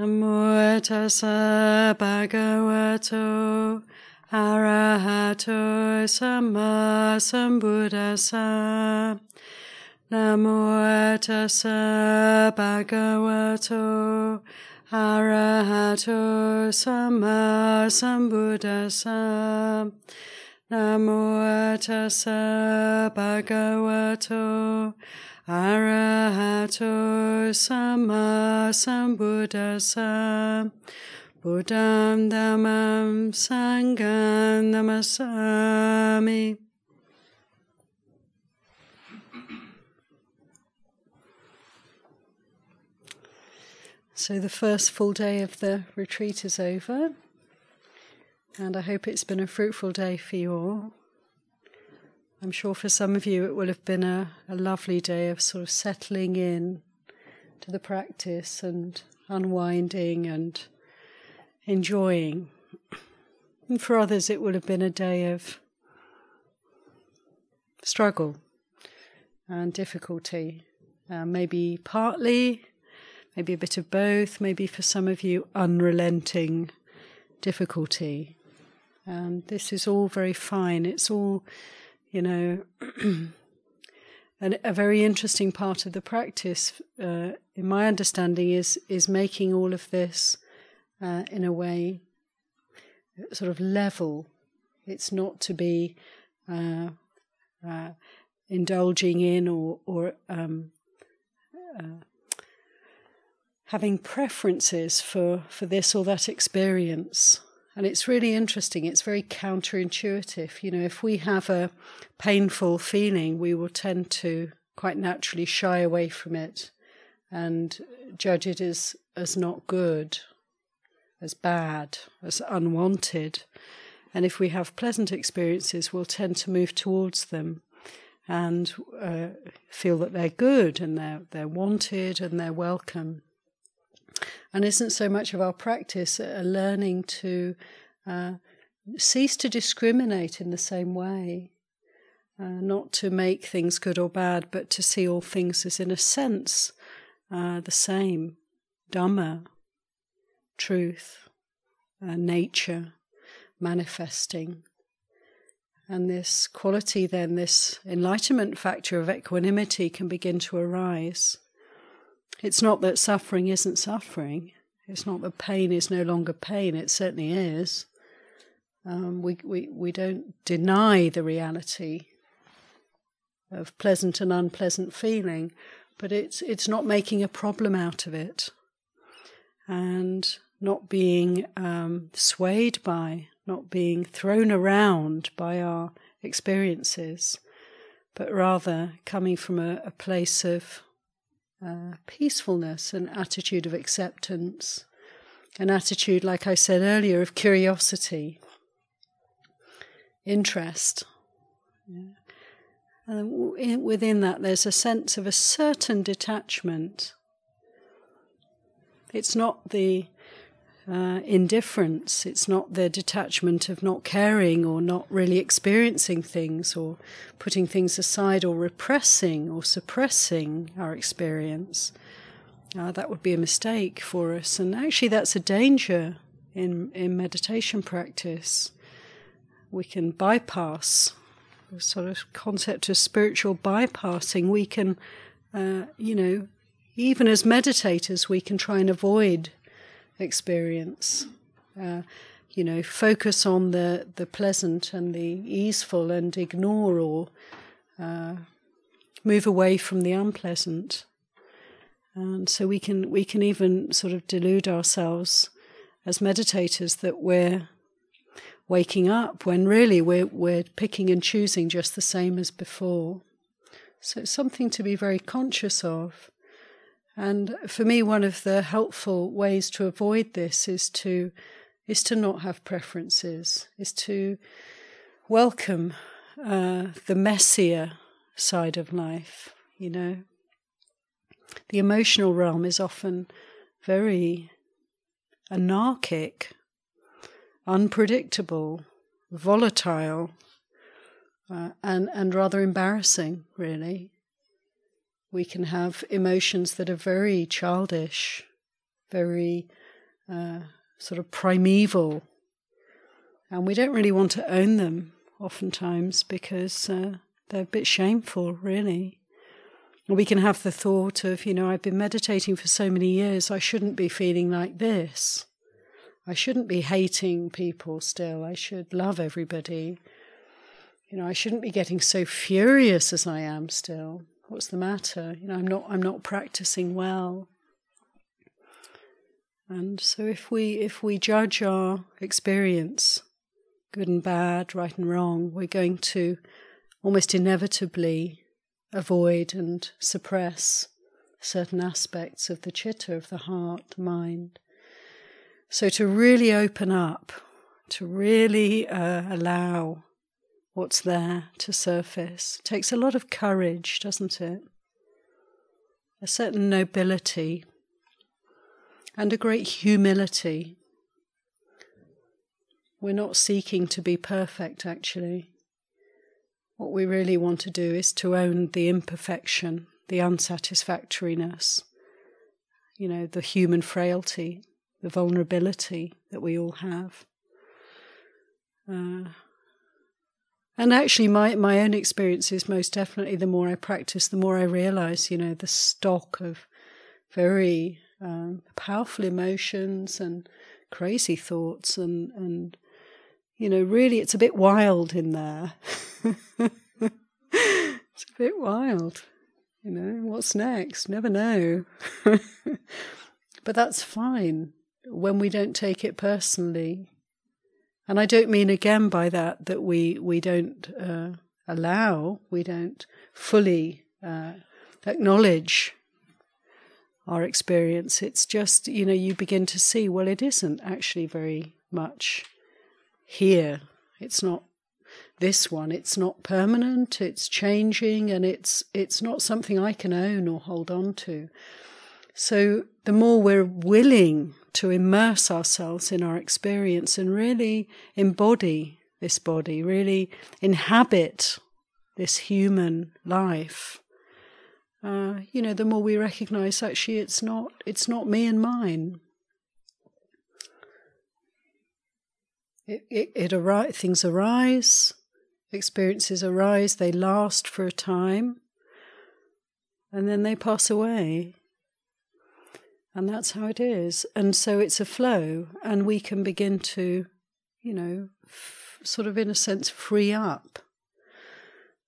Namo tassa bhagavato arahato samma sambuddhassa. Namo tassa bhagavato arahato samma sambuddhassa. Namo tassa bhagavato samma sambuddhassa. Buddham Dhammam Sangham Namasami. So the first full day of the retreat is over, and I hope it's been a fruitful day for you all. I'm sure for some of you it will have been a, a lovely day of sort of settling in to the practice and unwinding and enjoying. And for others, it would have been a day of struggle and difficulty, uh, maybe partly, maybe a bit of both, maybe for some of you, unrelenting difficulty. And this is all very fine. It's all, you know, and a very interesting part of the practice, uh, in my understanding, is is making all of this uh, in a way sort of level. It's not to be uh, uh, indulging in or, or um, uh, having preferences for, for this or that experience. And it's really interesting. It's very counterintuitive. You know, if we have a painful feeling, we will tend to quite naturally shy away from it and judge it as, as not good as bad, as unwanted. And if we have pleasant experiences, we'll tend to move towards them and uh, feel that they're good and they're, they're wanted and they're welcome. And isn't so much of our practice a learning to uh, cease to discriminate in the same way, uh, not to make things good or bad, but to see all things as, in a sense, uh, the same Dhamma, truth, uh, nature manifesting. And this quality, then, this enlightenment factor of equanimity can begin to arise. It's not that suffering isn't suffering. It's not that pain is no longer pain. It certainly is. Um, we, we, we don't deny the reality of pleasant and unpleasant feeling, but it's, it's not making a problem out of it. And not being um, swayed by, not being thrown around by our experiences, but rather coming from a, a place of uh, peacefulness, an attitude of acceptance, an attitude, like I said earlier, of curiosity, interest. Yeah. And within that, there's a sense of a certain detachment. It's not the uh, indifference. It's not the detachment of not caring or not really experiencing things or putting things aside or repressing or suppressing our experience. Uh, that would be a mistake for us. And actually, that's a danger in, in meditation practice. We can bypass the sort of concept of spiritual bypassing. We can, uh, you know, even as meditators, we can try and avoid experience. Uh, you know, focus on the, the pleasant and the easeful and ignore or uh, move away from the unpleasant. And so we can we can even sort of delude ourselves as meditators that we're waking up when really we're we're picking and choosing just the same as before. So it's something to be very conscious of. And for me, one of the helpful ways to avoid this is to is to not have preferences, is to welcome uh, the messier side of life. You know, the emotional realm is often very anarchic, unpredictable, volatile, uh, and and rather embarrassing, really. We can have emotions that are very childish, very uh, sort of primeval. And we don't really want to own them oftentimes because uh, they're a bit shameful, really. We can have the thought of, you know, I've been meditating for so many years, I shouldn't be feeling like this. I shouldn't be hating people still. I should love everybody. You know, I shouldn't be getting so furious as I am still. What's the matter? You know, I'm not I'm not practicing well. And so if we if we judge our experience, good and bad, right and wrong, we're going to almost inevitably avoid and suppress certain aspects of the chitta of the heart, the mind. So to really open up, to really uh, allow what's there to surface takes a lot of courage, doesn't it? A certain nobility and a great humility. We're not seeking to be perfect, actually. What we really want to do is to own the imperfection, the unsatisfactoriness, you know, the human frailty, the vulnerability that we all have. Uh, and actually, my, my own experience is most definitely the more I practice, the more I realize, you know, the stock of very um, powerful emotions and crazy thoughts and and you know really it's a bit wild in there. It's a bit wild you know what's next? Never know. But that's fine. When we don't take it personally and i don't mean again by that that we we don't uh, allow we don't fully uh, acknowledge our experience. It's just, you know, you begin to see, well, it isn't actually very much here. It's not this one. It's not permanent. It's changing, and it's it's not something I can own or hold on to. So the more we're willing to immerse ourselves in our experience and really embody this body, really inhabit this human life, uh, you know, the more we recognize actually it's not it's not me and mine. It it, it things arise, experiences arise, they last for a time, and then they pass away. And that's how it is. And so it's a flow, and we can begin to, you know, f- sort of in a sense free up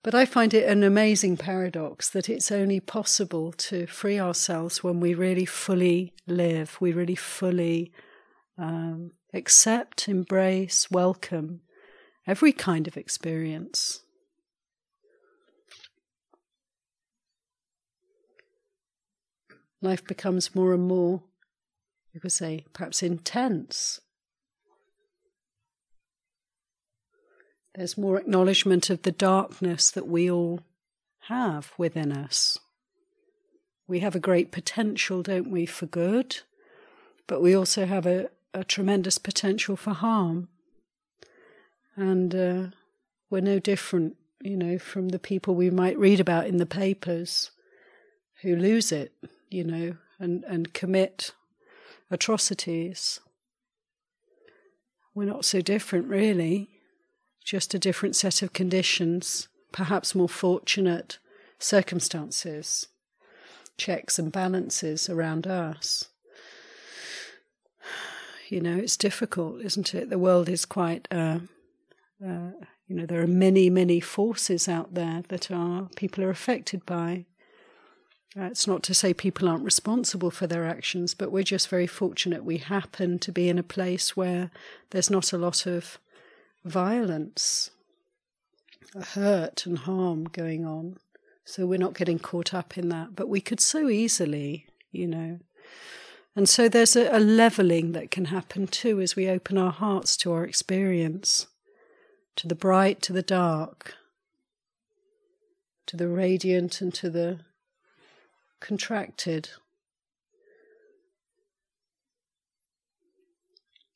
but I find it an amazing paradox that it's only possible to free ourselves when we really fully live, we really fully um, accept, embrace, welcome every kind of experience. Life becomes more and more, you could say, perhaps intense There's more acknowledgement of the darkness that we all have within us. We have a great potential, don't we, for good, but we also have a, a tremendous potential for harm. And uh, we're no different, you know, from the people we might read about in the papers who lose it, you know, and, and commit atrocities. We're not so different, really just a different set of conditions, perhaps more fortunate circumstances, checks and balances around us. You know, it's difficult, isn't it? The world is quite, uh, uh, you know, there are many, many forces out there that are people are affected by. It's not to say people aren't responsible for their actions, but we're just very fortunate we happen to be in a place where there's not a lot of violence, hurt, and harm going on. So we're not getting caught up in that. But we could so easily, you know. And so there's a, a leveling that can happen too as we open our hearts to our experience, to the bright, to the dark, to the radiant, and to the contracted.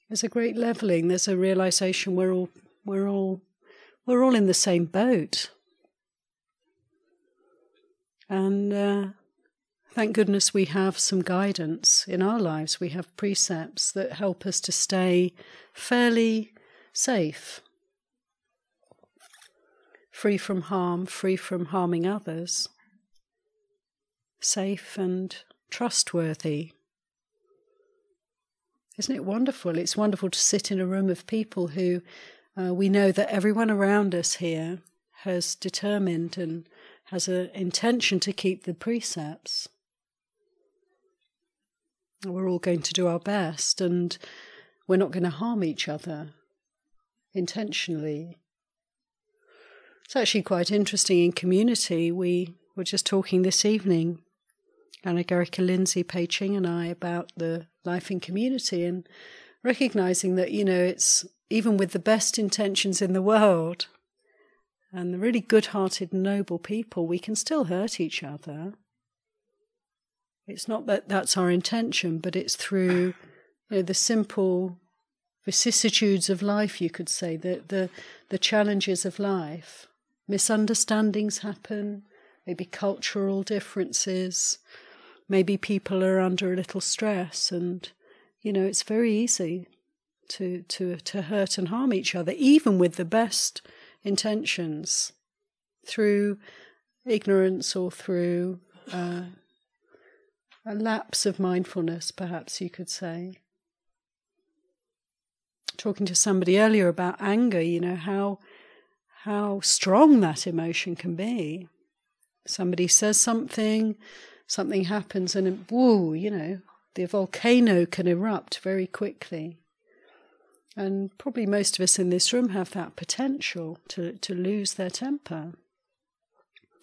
There's a great leveling. There's a realization we're all we're all we're all in the same boat. And uh, thank goodness we have some guidance in our lives. We have precepts that help us to stay fairly safe, free from harm, free from harming others, safe and trustworthy. Isn't it wonderful? It's wonderful to sit in a room of people who uh, we know that everyone around us here has determined and has an intention to keep the precepts. We're all going to do our best, and we're not going to harm each other intentionally. It's actually quite interesting in community. We were just talking this evening, Anagarika Lindsay, Pei Ching, and I, about the life in community and recognizing that, you know, it's even with the best intentions in the world and the really good hearted, noble people, we can still hurt each other. It's not that that's our intention, but it's through you know, the simple vicissitudes of life, you could say, the, the, the challenges of life. Misunderstandings happen, maybe cultural differences, maybe people are under a little stress, and you know, it's very easy to, to, to hurt and harm each other, even with the best intentions, through ignorance or through uh, a lapse of mindfulness, perhaps you could say. Talking to somebody earlier about anger, you know, how how strong that emotion can be. Somebody says something, something happens, and whoa, you know, the volcano can erupt very quickly. And probably most of us in this room have that potential to, to lose their temper.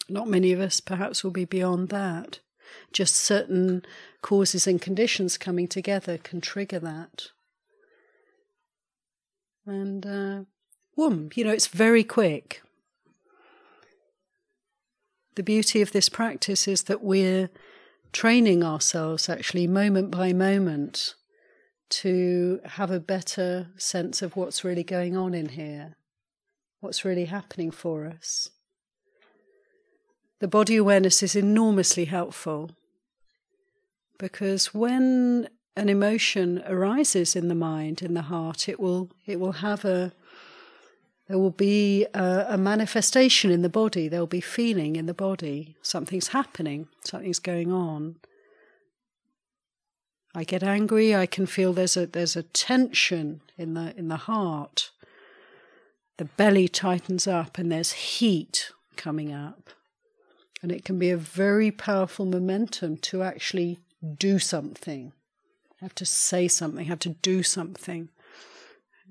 Not many of us perhaps will be beyond that. Just certain causes and conditions coming together can trigger that. And, uh, whoom, you know, it's very quick. The beauty of this practice is that we're training ourselves actually moment by moment to have a better sense of what's really going on in here, what's really happening for us. The body awareness is enormously helpful because when an emotion arises in the mind, in the heart, it will it will have a there will be a, a, manifestation in the body. There will be feeling in the body. Something's happening. Something's going on. I get angry. I can feel there's a there's a tension in the in the heart. The belly tightens up, and there's heat coming up, and it can be a very powerful momentum to actually do something. Have to say something. Have to do something.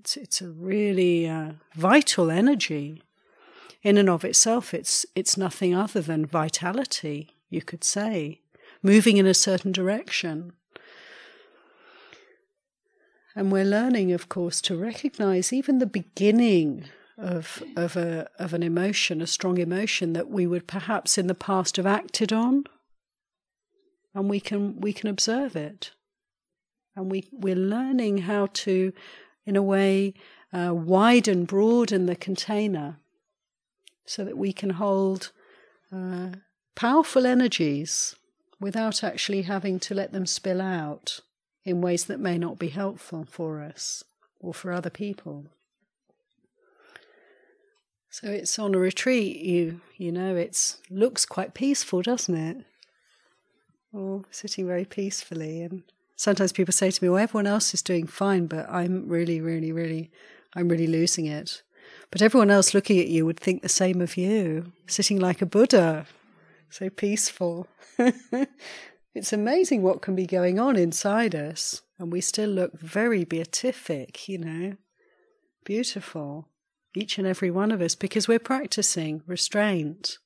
It's it's a really uh, vital energy. In and of itself, it's it's nothing other than vitality. You could say moving in a certain direction. And we're learning, of course, to recognize even the beginning of of a of an emotion, a strong emotion that we would perhaps in the past have acted on, and we can we can observe it, and we we're learning how to in a way, uh, widen, broaden the container so that we can hold uh, powerful energies without actually having to let them spill out in ways that may not be helpful for us or for other people. So it's on a retreat, you you know, it looks quite peaceful, doesn't it? Or sitting very peacefully and sometimes people say to me, well, everyone else is doing fine, but I'm really, really, really, I'm really losing it. But everyone else looking at you would think the same of you, sitting like a Buddha, so peaceful. it's amazing what can be going on inside us, and we still look very beatific, you know, beautiful, each and every one of us, because we're practicing restraint.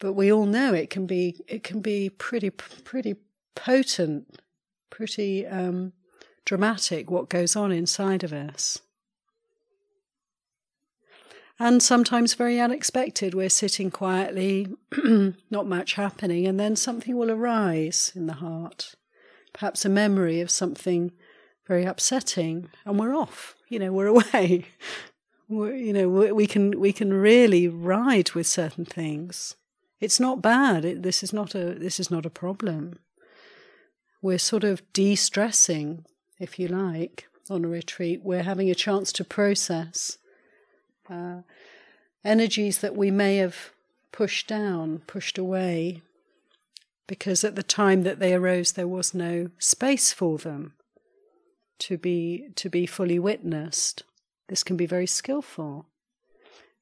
But we all know it can be it can be pretty pretty potent pretty um, dramatic what goes on inside of us. And sometimes very unexpected. We're sitting quietly, not much happening, and then something will arise in the heart. Perhaps a memory of something very upsetting, and we're off. You know, we're away. we're, you know, we can we can really ride with certain things It's not bad. It, this is not a this is not a problem. We're sort of de-stressing, if you like, on a retreat. We're having a chance to process uh, energies that we may have pushed down, pushed away, because at the time that they arose, there was no space for them to be to be fully witnessed. This can be very skillful.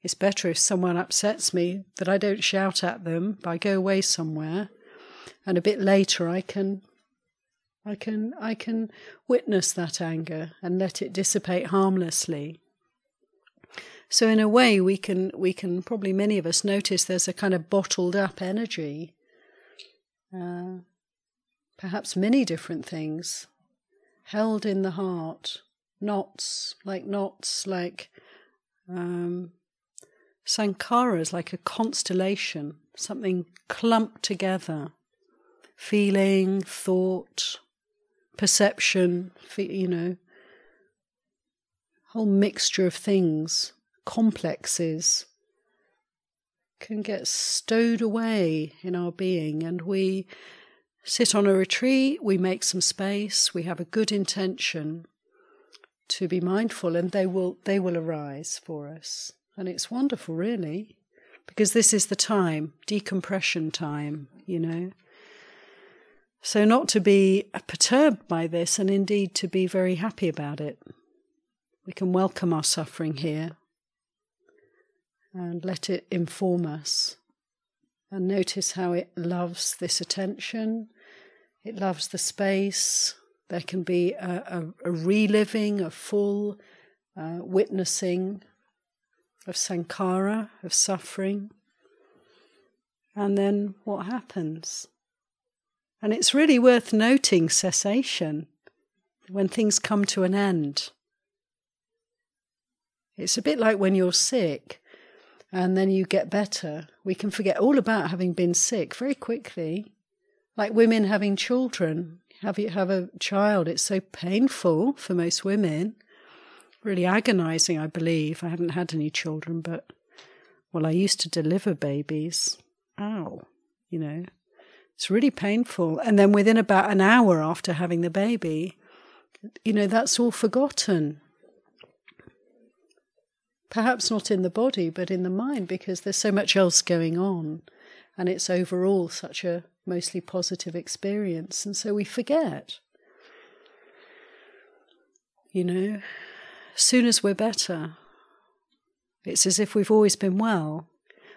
It's better if someone upsets me that I don't shout at them, but I go away somewhere, and a bit later I can I can I can witness that anger and let it dissipate harmlessly. So in a way we can we can probably many of us notice there's a kind of bottled up energy. Uh, perhaps many different things held in the heart, knots like knots like um, Sankhara like a constellation, something clumped together. Feeling, thought, perception, you know, whole mixture of things, complexes, can get stowed away in our being, and we sit on a retreat, we make some space, we have a good intention to be mindful, and they will they will arise for us. And it's wonderful, really, because this is the time, decompression time, you know. So, not to be perturbed by this, and indeed to be very happy about it. We can welcome our suffering here and let it inform us. And notice how it loves this attention, it loves the space. There can be a, a, a reliving, a full uh, witnessing of sankhara, of suffering. And then what happens? And it's really worth noting cessation when things come to an end. It's a bit like when you're sick and then you get better. We can forget all about having been sick very quickly. Like women having children. Have you have a child? It's so painful for most women really agonizing, I believe. I haven't had any children, but well, I used to deliver babies. Ow, you know, it's really painful. And then within about an hour after having the baby, you know, that's all forgotten. Perhaps not in the body, but in the mind, because there's so much else going on. And it's overall such a mostly positive experience. And so we forget. You know, soon as we're better. It's as if we've always been well.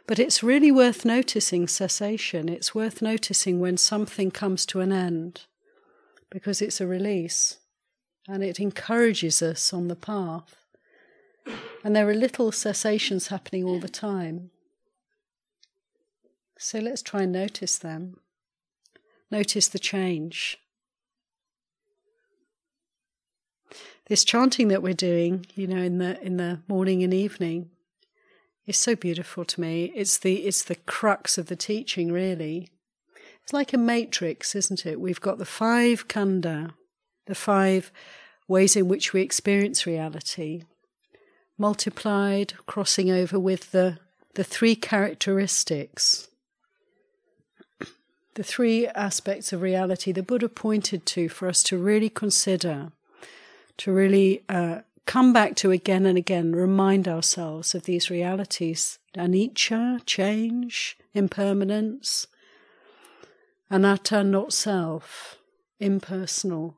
But it's really worth noticing cessation. It's worth noticing when something comes to an end because it's a release and it encourages us on the path. And there are little cessations happening all the time. So let's try and notice them. Notice the change. this chanting that we're doing, you know, in the in the morning and evening, is so beautiful to me. It's the it's the crux of the teaching, really. It's like a matrix, isn't it? We've got the five khandha, the five ways in which we experience reality, multiplied, crossing over with the the three characteristics, the three aspects of reality the Buddha pointed to for us to really consider to really uh, come back to again and again, remind ourselves of these realities anicca, change, impermanence, anatta, not self, impersonal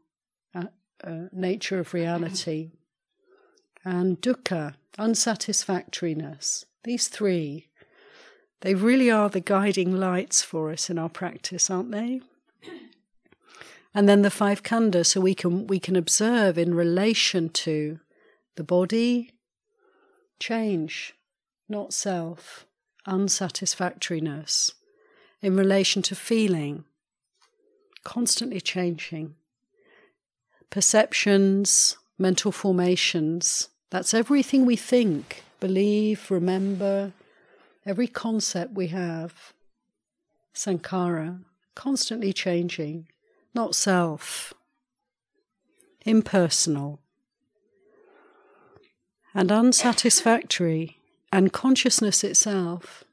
uh, uh, nature of reality, and dukkha, unsatisfactoriness. These three, they really are the guiding lights for us in our practice, aren't they? and then the five khandha so we can we can observe in relation to the body change not self unsatisfactoriness in relation to feeling constantly changing. Perceptions mental formations that's everything we think believe remember every concept we have. Sankhara constantly changing not self, impersonal, and unsatisfactory, and consciousness itself,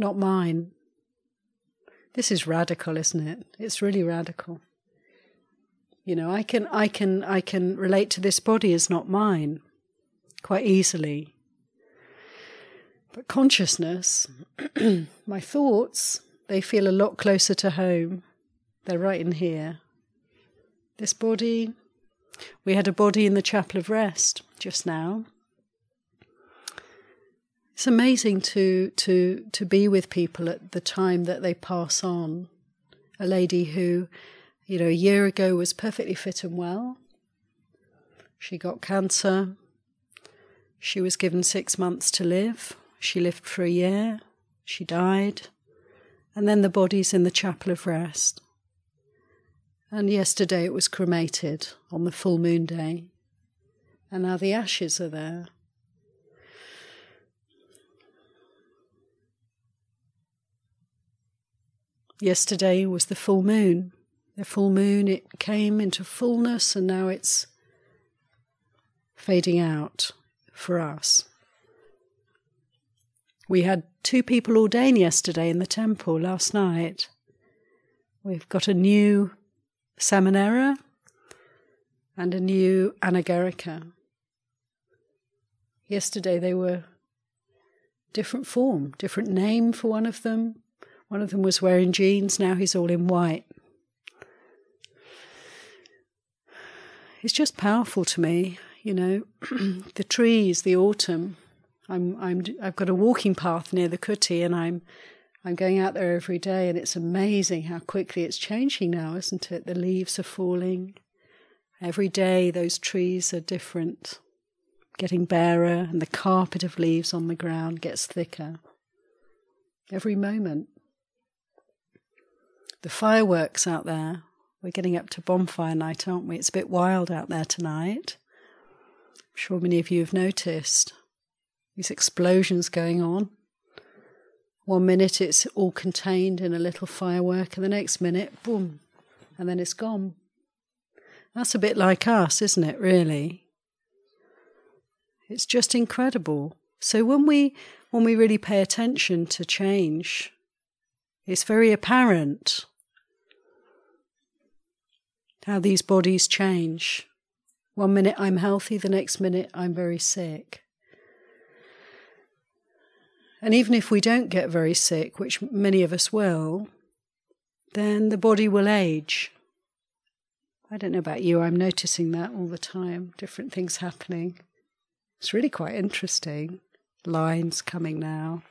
not mine. This is radical, isn't it? It's really radical. You know, I can I can I can relate to this body as not mine quite easily. But consciousness, my thoughts, they feel a lot closer to home. They're right in here. This body, we had a body in the chapel of rest just now. It's amazing to to to be with people at the time that they pass on. A lady who, you know, a year ago was perfectly fit and well. She got cancer. She was given six months to live. She lived for a year. She died. And then the body's in the chapel of rest. And yesterday it was cremated on the full moon day. And now the ashes are there. Yesterday was the full moon. The full moon, it came into fullness and now it's fading out for us. We had two people ordain yesterday in the temple last night. We've got a new Samanera and a new Anagarika. Yesterday they were different form, different name for one of them. One of them was wearing jeans, now he's all in white. It's just powerful to me you know, the trees, the autumn. I'm, I'm, I've got a walking path near the kuti, and I'm, I'm going out there every day, and it's amazing how quickly it's changing now, isn't it? The leaves are falling. Every day, those trees are different, getting barer, and the carpet of leaves on the ground gets thicker. Every moment. The fireworks out there, we're getting up to bonfire night, aren't we? It's a bit wild out there tonight. I'm sure many of you have noticed these explosions going on. One minute it's all contained in a little firework, and the next minute, boom, and then it's gone. That's a bit like us, isn't it, really? It's just incredible. So when we when we really pay attention to change, it's very apparent how these bodies change. One minute I'm healthy, the next minute I'm very sick. And even if we don't get very sick, which many of us will, then the body will age. I don't know about you, I'm noticing that all the time, different things happening. It's really quite interesting. Lines coming now.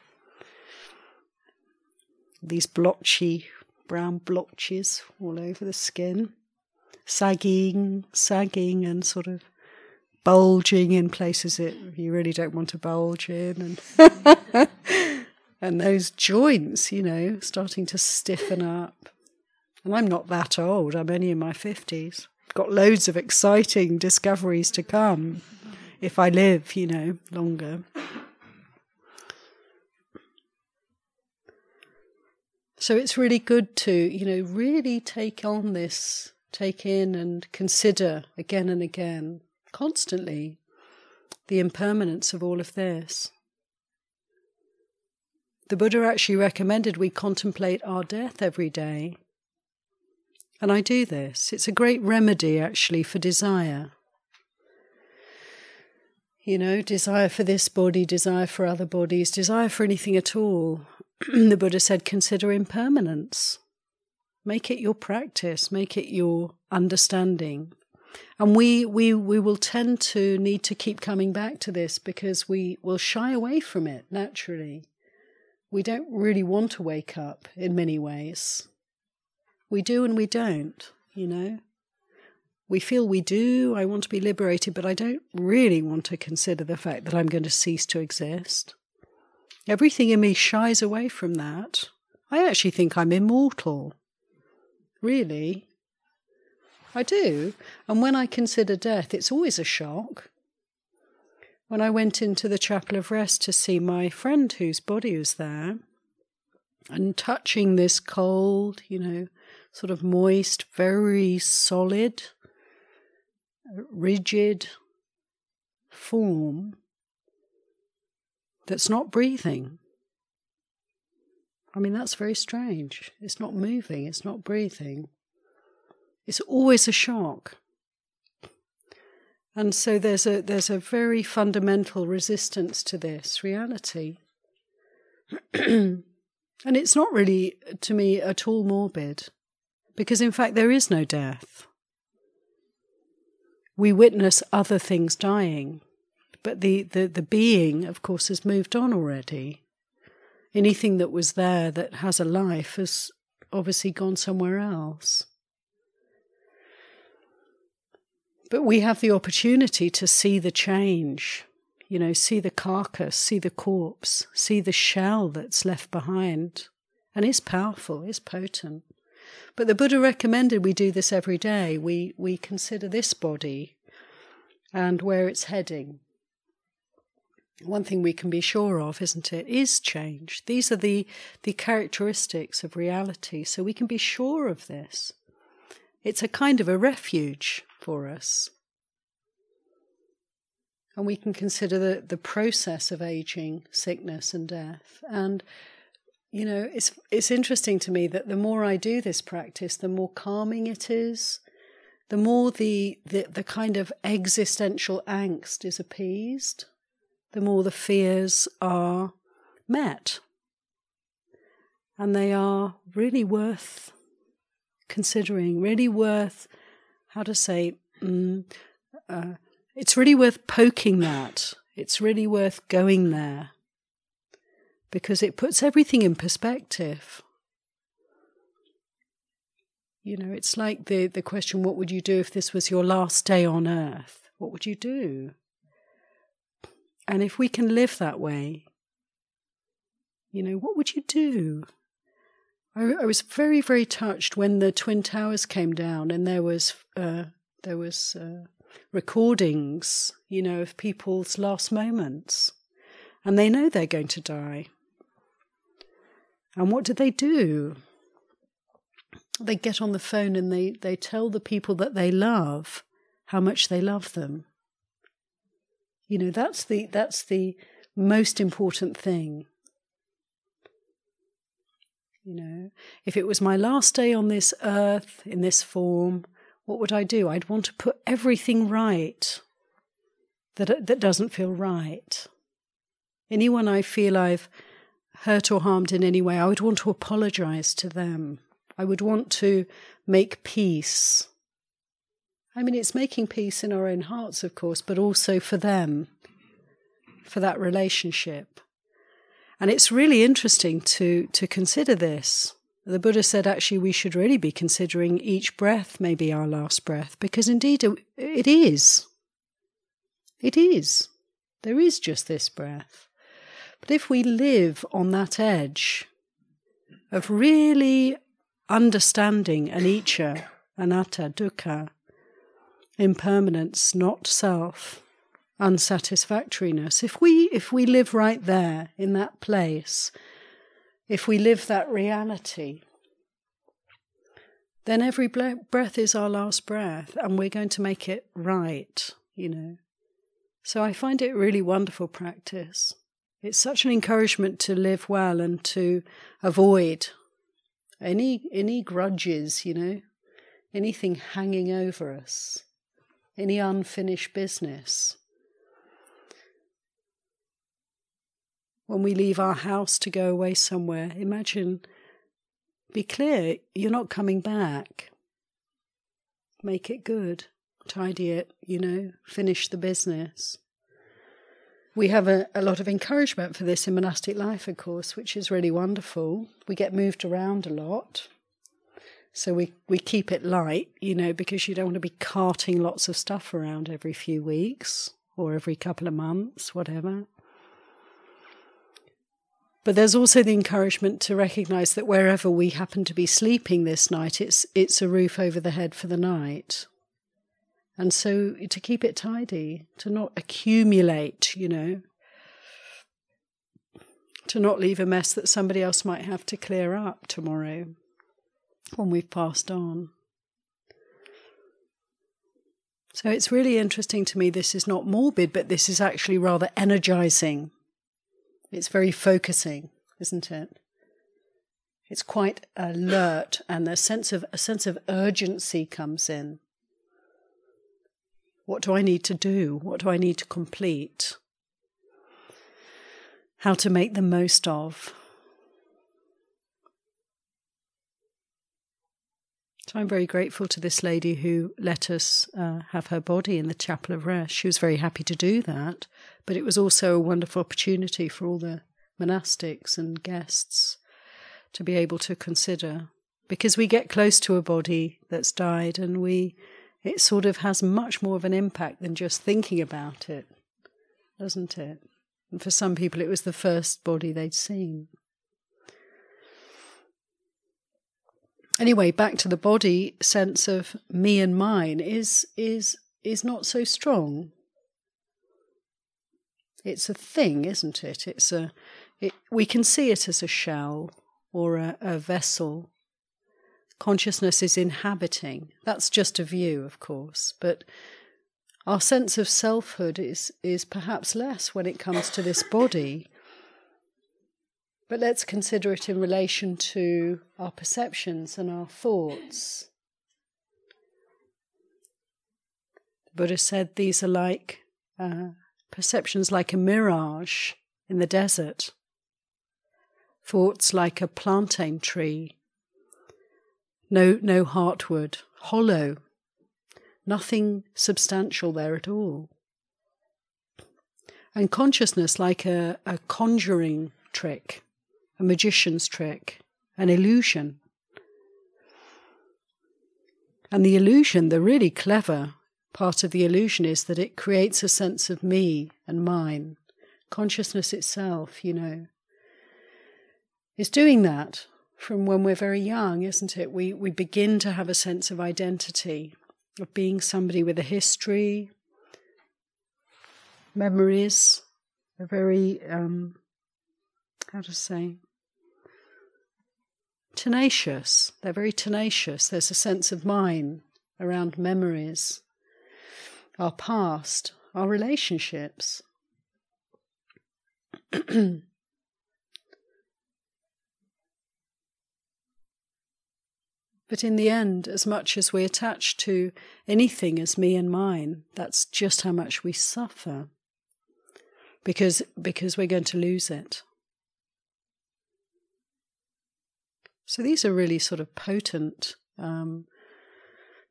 These blotchy, brown blotches all over the skin sagging, sagging, and sort of bulging in places that you really don't want to bulge in, and and those joints, you know, starting to stiffen up. And I'm not that old; I'm only in my fifties. Got loads of exciting discoveries to come if I live, you know, longer. So it's really good to, you know, really take on this take in and consider again and again, constantly, the impermanence of all of this. The Buddha actually recommended we contemplate our death every day. And I do this. It's a great remedy, actually, for desire. You know, desire for this body, desire for other bodies, desire for anything at all. the Buddha said, consider impermanence. Make it your practice, make it your understanding. And we, we, we will tend to need to keep coming back to this because we will shy away from it naturally. We don't really want to wake up in many ways. We do and we don't, you know. We feel we do, I want to be liberated, but I don't really want to consider the fact that I'm going to cease to exist. Everything in me shies away from that. I actually think I'm immortal. Really? I do. And when I consider death, it's always a shock. When I went into the chapel of rest to see my friend whose body was there, and touching this cold, you know, sort of moist, very solid, rigid form that's not breathing. I mean, that's very strange. It's not moving, it's not breathing. It's always a shock. And so there's a there's a very fundamental resistance to this reality. and it's not really to me at all morbid because in fact there is no death. We witness other things dying, but the, the, the being, of course, has moved on already. Anything that was there that has a life has obviously gone somewhere else. But we have the opportunity to see the change, you know, see the carcass, see the corpse, see the shell that's left behind. And it's powerful, it's potent. But the Buddha recommended we do this every day. We, we consider this body and where it's heading. One thing we can be sure of, isn't it, is change. These are the, the characteristics of reality, so we can be sure of this. It's a kind of a refuge for us. And we can consider the, the process of aging, sickness, and death. And, you know, it's, it's interesting to me that the more I do this practice, the more calming it is, the more the, the, the kind of existential angst is appeased, the more the fears are met. And they are really worth considering, really worth how to say, mm, uh, it's really worth poking that. It's really worth going there because it puts everything in perspective. You know, it's like the, the question what would you do if this was your last day on earth? What would you do? And if we can live that way, you know, what would you do? I, I, was very, very touched when the Twin Towers came down and there was uh, there was uh, recordings, you know, of people's last moments, and they know they're going to die. And what do they do? They get on the phone and they, they tell the people that they love how much they love them. You know, that's the that's the most important thing. You know, if it was my last day on this earth in this form, what would I do? I'd want to put everything right that that doesn't feel right. Anyone I feel I've hurt or harmed in any way, I would want to apologize to them. I would want to make peace. I mean, it's making peace in our own hearts, of course, but also for them, for that relationship. And it's really interesting to, to consider this. The Buddha said actually we should really be considering each breath may be our last breath, because indeed it is. It is. There is just this breath. But if we live on that edge of really understanding anicca, anatta, dukkha, impermanence, not self, unsatisfactoriness, if we if we live right there in that place, if we live that reality, then every breath is our last breath, and we're going to make it right, you know. So I find it really wonderful practice. It's such an encouragement to live well and to avoid any any grudges, you know, anything hanging over us, any unfinished business. When we leave our house to go away somewhere, imagine, be clear, you're not coming back. Make it good, tidy it, you know, finish the business. We have a, a lot of encouragement for this in monastic life, of course, which is really wonderful. We get moved around a lot. So we, we keep it light, you know, because you don't want to be carting lots of stuff around every few weeks or every couple of months, whatever. But there's also the encouragement to recognize that wherever we happen to be sleeping this night, it's, it's a roof over the head for the night. And so to keep it tidy, to not accumulate, you know, to not leave a mess that somebody else might have to clear up tomorrow when we've passed on. So it's really interesting to me. This is not morbid, but this is actually rather energizing it's very focusing, isn't it? it's quite alert, and a sense of a sense of urgency comes in. What do I need to do? What do I need to complete? How to make the most of? So I'm very grateful to this lady who let us uh, have her body in the chapel of rest. She was very happy to do that, but it was also a wonderful opportunity for all the monastics and guests to be able to consider. Because we get close to a body that's died and we it sort of has much more of an impact than just thinking about it, doesn't it? And for some people it was the first body they'd seen. Anyway, back to the body sense of me and mine is is is not so strong. It's a thing, isn't it? It's a it, we can see it as a shell or a, a vessel. Consciousness is inhabiting. That's just a view, of course, but our sense of selfhood is is perhaps less when it comes to this body but let's consider it in relation to our perceptions and our thoughts. The Buddha said these are like uh, perceptions like a mirage in the desert, thoughts like a plantain tree, no, no heartwood, hollow, nothing substantial there at all. And consciousness like a, a conjuring trick a magician's trick, an illusion. And the illusion, the really clever part of the illusion, is that it creates a sense of me and mine. Consciousness itself, you know, is doing that from when we're very young, isn't it? We, we begin to have a sense of identity, of being somebody with a history, memories, a very, um, how to say, tenacious. They're very tenacious. There's a sense of mine around memories, our past, our relationships. but in the end, as much as we attach to anything as me and mine, that's just how much we suffer because, because we're going to lose it. So these are really sort of potent um,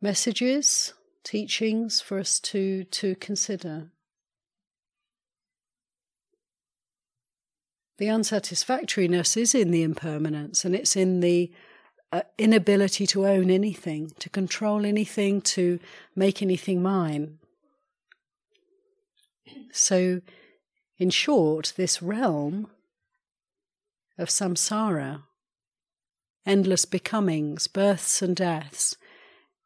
messages, teachings for us to to consider. The unsatisfactoriness is in the impermanence, and it's in the uh, inability to own anything, to control anything, to make anything mine. So, in short, this realm of samsara endless becomings, births and deaths,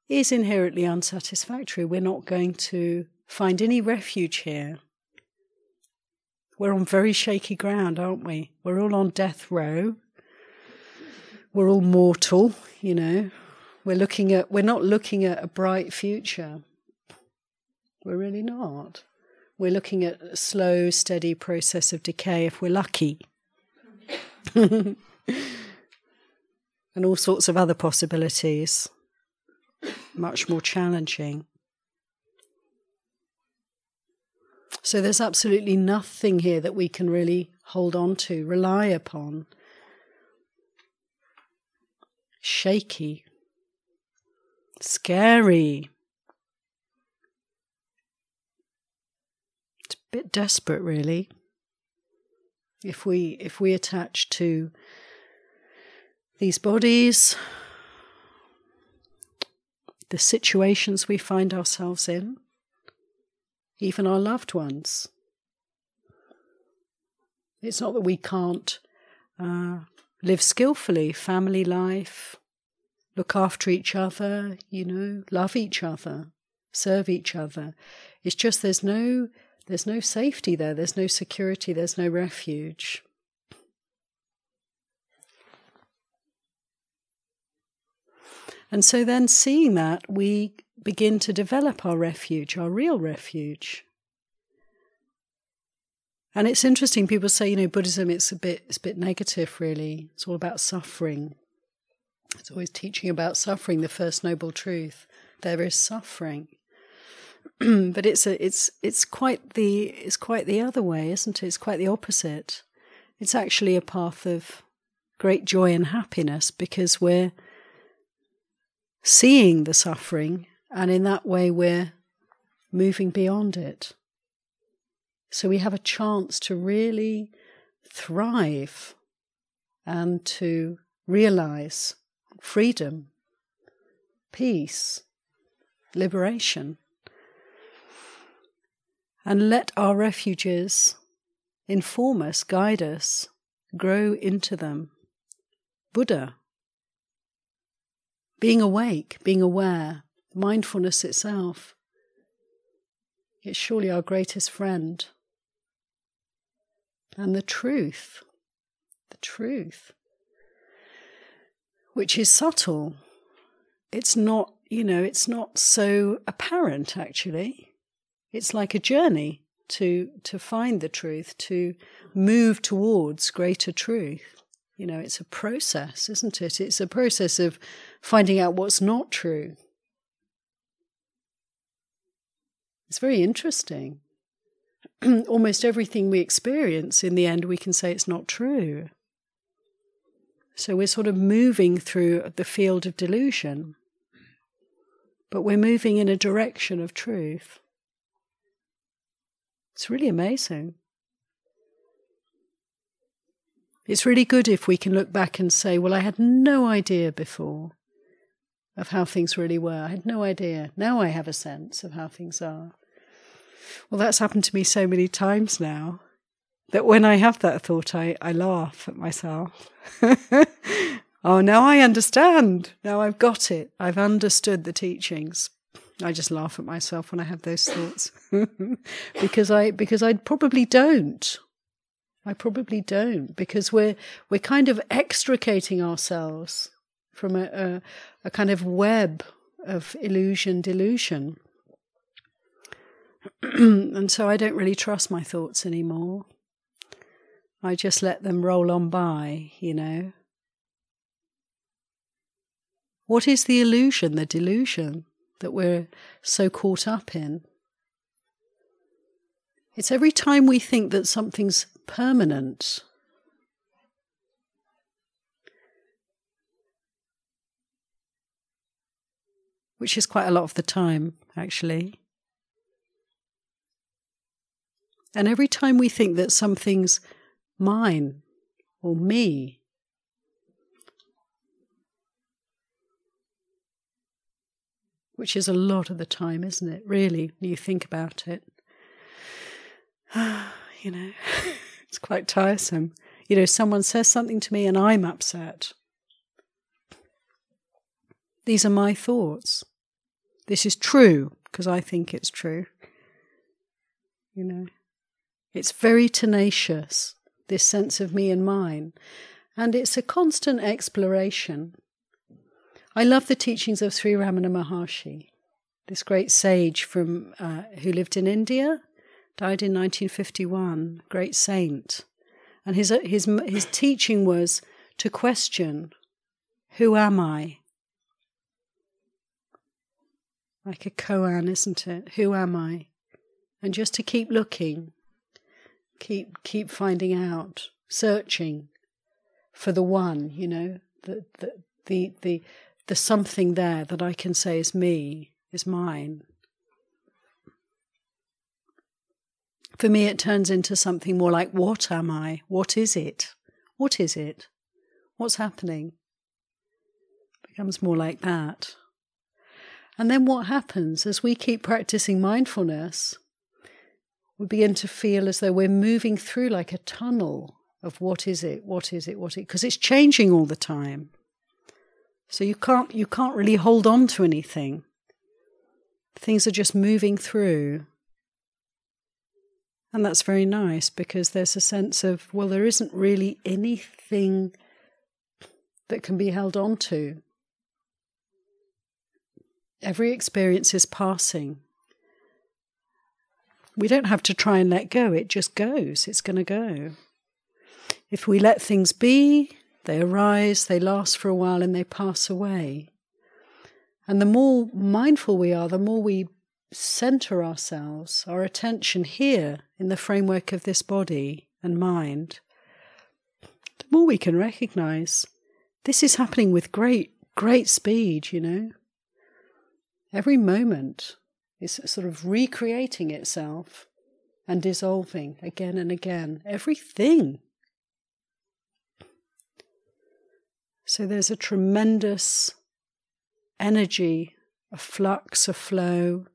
is inherently unsatisfactory. We're not going to find any refuge here. We're on very shaky ground, aren't we? We're all on death row. We're all mortal, you know. We're looking at we're not looking at a bright future. We're really not. We're looking at a slow, steady process of decay if we're lucky. and all sorts of other possibilities, much more challenging. So there's absolutely nothing here that we can really hold on to, rely upon. Shaky, scary. It's a bit desperate, really. If we if we attach to these bodies, the situations we find ourselves in, even our loved ones. It's not that we can't uh, live skillfully, family life, look after each other, you know, love each other, serve each other. It's just there's no there's no safety there, there's no security, there's no refuge. And so then, seeing that, we begin to develop our refuge, our real refuge. And it's interesting. People say, you know, Buddhism it's a bit it's a bit negative, really. It's all about suffering. It's always teaching about suffering, the first noble truth. There is suffering. but it's a, it's it's quite the it's quite the other way, isn't it? It's quite the opposite. It's actually a path of great joy and happiness because we're seeing the suffering and in that way we're moving beyond it. So we have a chance to really thrive and to realize freedom, peace, liberation. And let our refuges inform us, guide us, grow into them. Buddha. Being awake, being aware, mindfulness itself. It's surely our greatest friend. And the truth, the truth, which is subtle. It's not, you know, it's not so apparent actually. It's like a journey to to find the truth, to move towards greater truth. You know, it's a process, isn't it? It's a process of finding out what's not true. It's very interesting. Almost everything we experience, in the end, we can say it's not true. So we're sort of moving through the field of delusion, but we're moving in a direction of truth. It's really amazing. It's really good if we can look back and say, well, I had no idea before of how things really were. I had no idea. Now I have a sense of how things are. Well, that's happened to me so many times now that when I have that thought, I, I laugh at myself. oh, now I understand. Now I've got it. I've understood the teachings. I just laugh at myself when I have those thoughts because I because I probably don't. I probably don't because we're we're kind of extricating ourselves from a, a, a kind of web of illusion delusion. and so I don't really trust my thoughts anymore. I just let them roll on by, you know. What is the illusion, the delusion that we're so caught up in? It's every time we think that something's permanent. Which is quite a lot of the time, actually. And every time we think that something's mine or me, which is a lot of the time, isn't it? Really, when you think about it. you know, it's quite tiresome. You know, someone says something to me and I'm upset. These are my thoughts. This is true because I think it's true. You know, it's very tenacious, this sense of me and mine, and it's a constant exploration. I love the teachings of Sri Ramana Maharshi, this great sage from uh, who lived in India died in 1951, great saint. And his, uh, his, his teaching was to question who am I? Like a koan, isn't it? Who am I? And just to keep looking, keep keep finding out, searching for the one, you know, the the the the, the something there that I can say is me, is mine. For me, it turns into something more like, what am I? What is it? What is it? What's happening? It becomes more like that. And then what happens as we keep practicing mindfulness? We begin to feel as though we're moving through like a tunnel of what is it, what is it, what is it, because it's changing all the time. So you can't you can't really hold on to anything. Things are just moving through. And that's very nice because there's a sense of, well, there isn't really anything that can be held on to. Every experience is passing. We don't have to try and let go, it just goes, it's going to go. If we let things be, They arise, they last for a while, and they pass away. And the more mindful we are, the more we center ourselves, our attention here in the framework of this body and mind, the more we can recognize this is happening with great, great speed, you know. Every moment is sort of recreating itself and dissolving again and again. Everything. So there's a tremendous energy, a flux, a flow,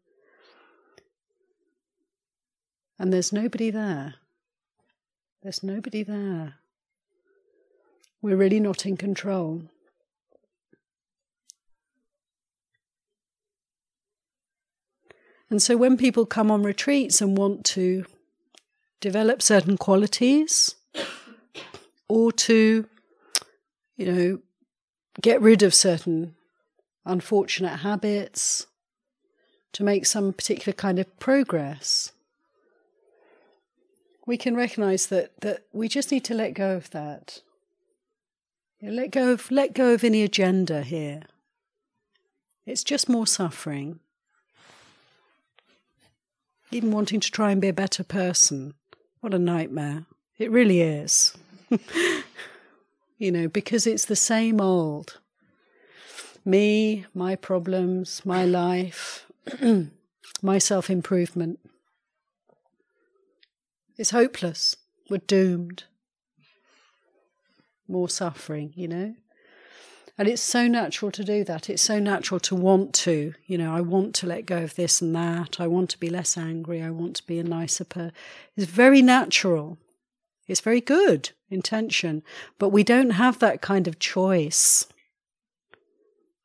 and there's nobody there. There's nobody there. We're really not in control. And so when people come on retreats and want to develop certain qualities or to, you know, get rid of certain unfortunate habits, to make some particular kind of progress, we can recognize that, that we just need to let go of that. Let go of let go of any agenda here. It's just more suffering. Even wanting to try and be a better person. What a nightmare. It really is. you know, because it's the same old. Me, my problems, my life, my self improvement. It's hopeless. We're doomed. More suffering, you know? And it's so natural to do that. It's so natural to want to, you know, I want to let go of this and that. I want to be less angry. I want to be a nicer person. It's very natural. It's very good intention. But we don't have that kind of choice.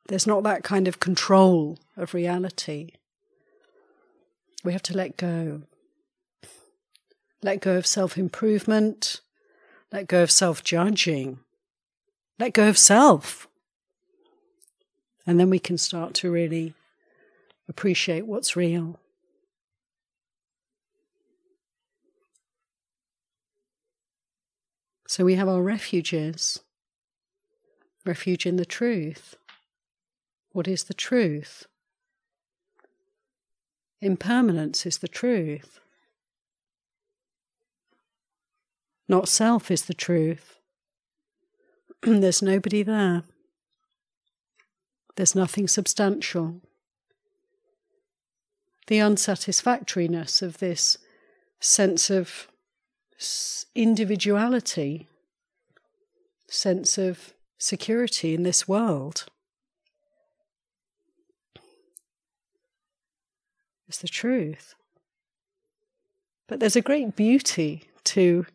There's not that kind of control of reality. We have to let go. Let go of self improvement. Let go of self judging. Let go of self. And then we can start to really appreciate what's real. So we have our refuges. Refuge in the truth. What is the truth? Impermanence is the truth. Not self is the truth. There's nobody there. There's nothing substantial. The unsatisfactoriness of this sense of individuality, sense of security in this world. is the truth. But there's a great beauty to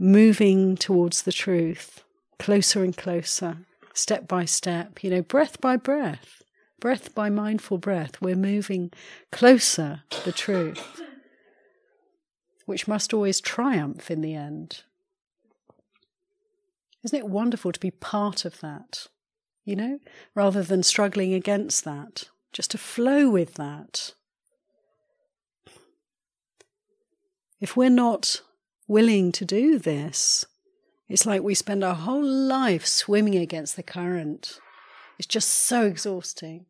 moving towards the truth, closer and closer, step by step, you know, breath by breath, breath by mindful breath, we're moving closer to the truth, which must always triumph in the end. Isn't it wonderful to be part of that, you know, rather than struggling against that, just to flow with that? If we're not willing to do this. It's like we spend our whole life swimming against the current. It's just so exhausting.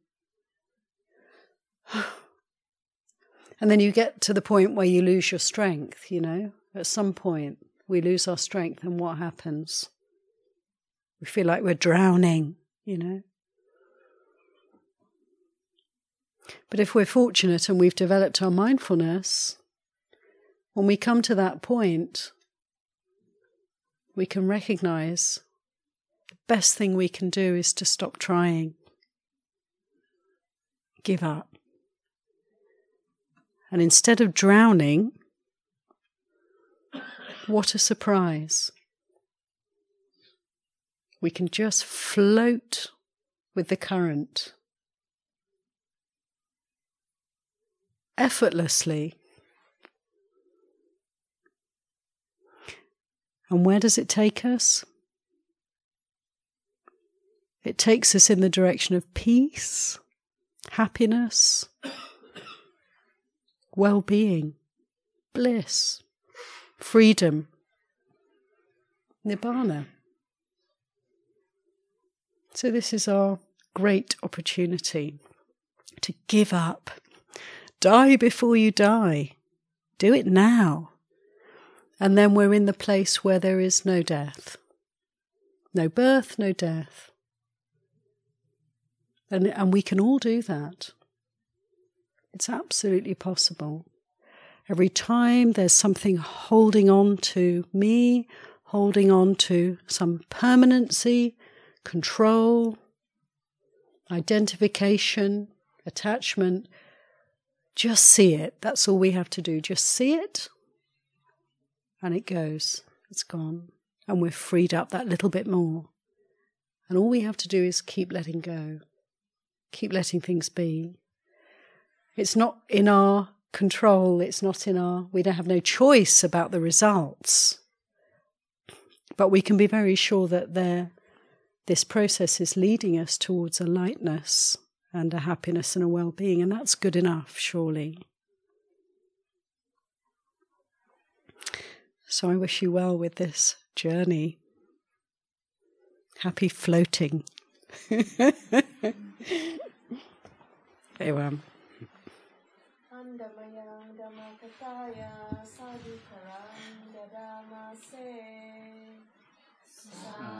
and then you get to the point where you lose your strength, you know? At some point, we lose our strength, and what happens? We feel like we're drowning, you know? But if we're fortunate and we've developed our mindfulness, when we come to that point, we can recognize the best thing we can do is to stop trying, give up. And instead of drowning, what a surprise. We can just float with the current effortlessly And where does it take us? It takes us in the direction of peace, happiness, well being, bliss, freedom, nibbana. So, this is our great opportunity to give up. Die before you die. Do it now. And then we're in the place where there is no death. No birth, no death. And, and we can all do that. It's absolutely possible. Every time there's something holding on to me, holding on to some permanency, control, identification, attachment, just see it. That's all we have to do. Just see it, and it goes. It's gone. And we're freed up that little bit more. And all we have to do is keep letting go, keep letting things be. It's not in our control, it's not in our, we don't have no choice about the results. But we can be very sure that there, this process is leading us towards a lightness and a happiness and a well being, and that's good enough, surely. So I wish you well with this journey. Happy floating. Evam. Dadamase Sadhu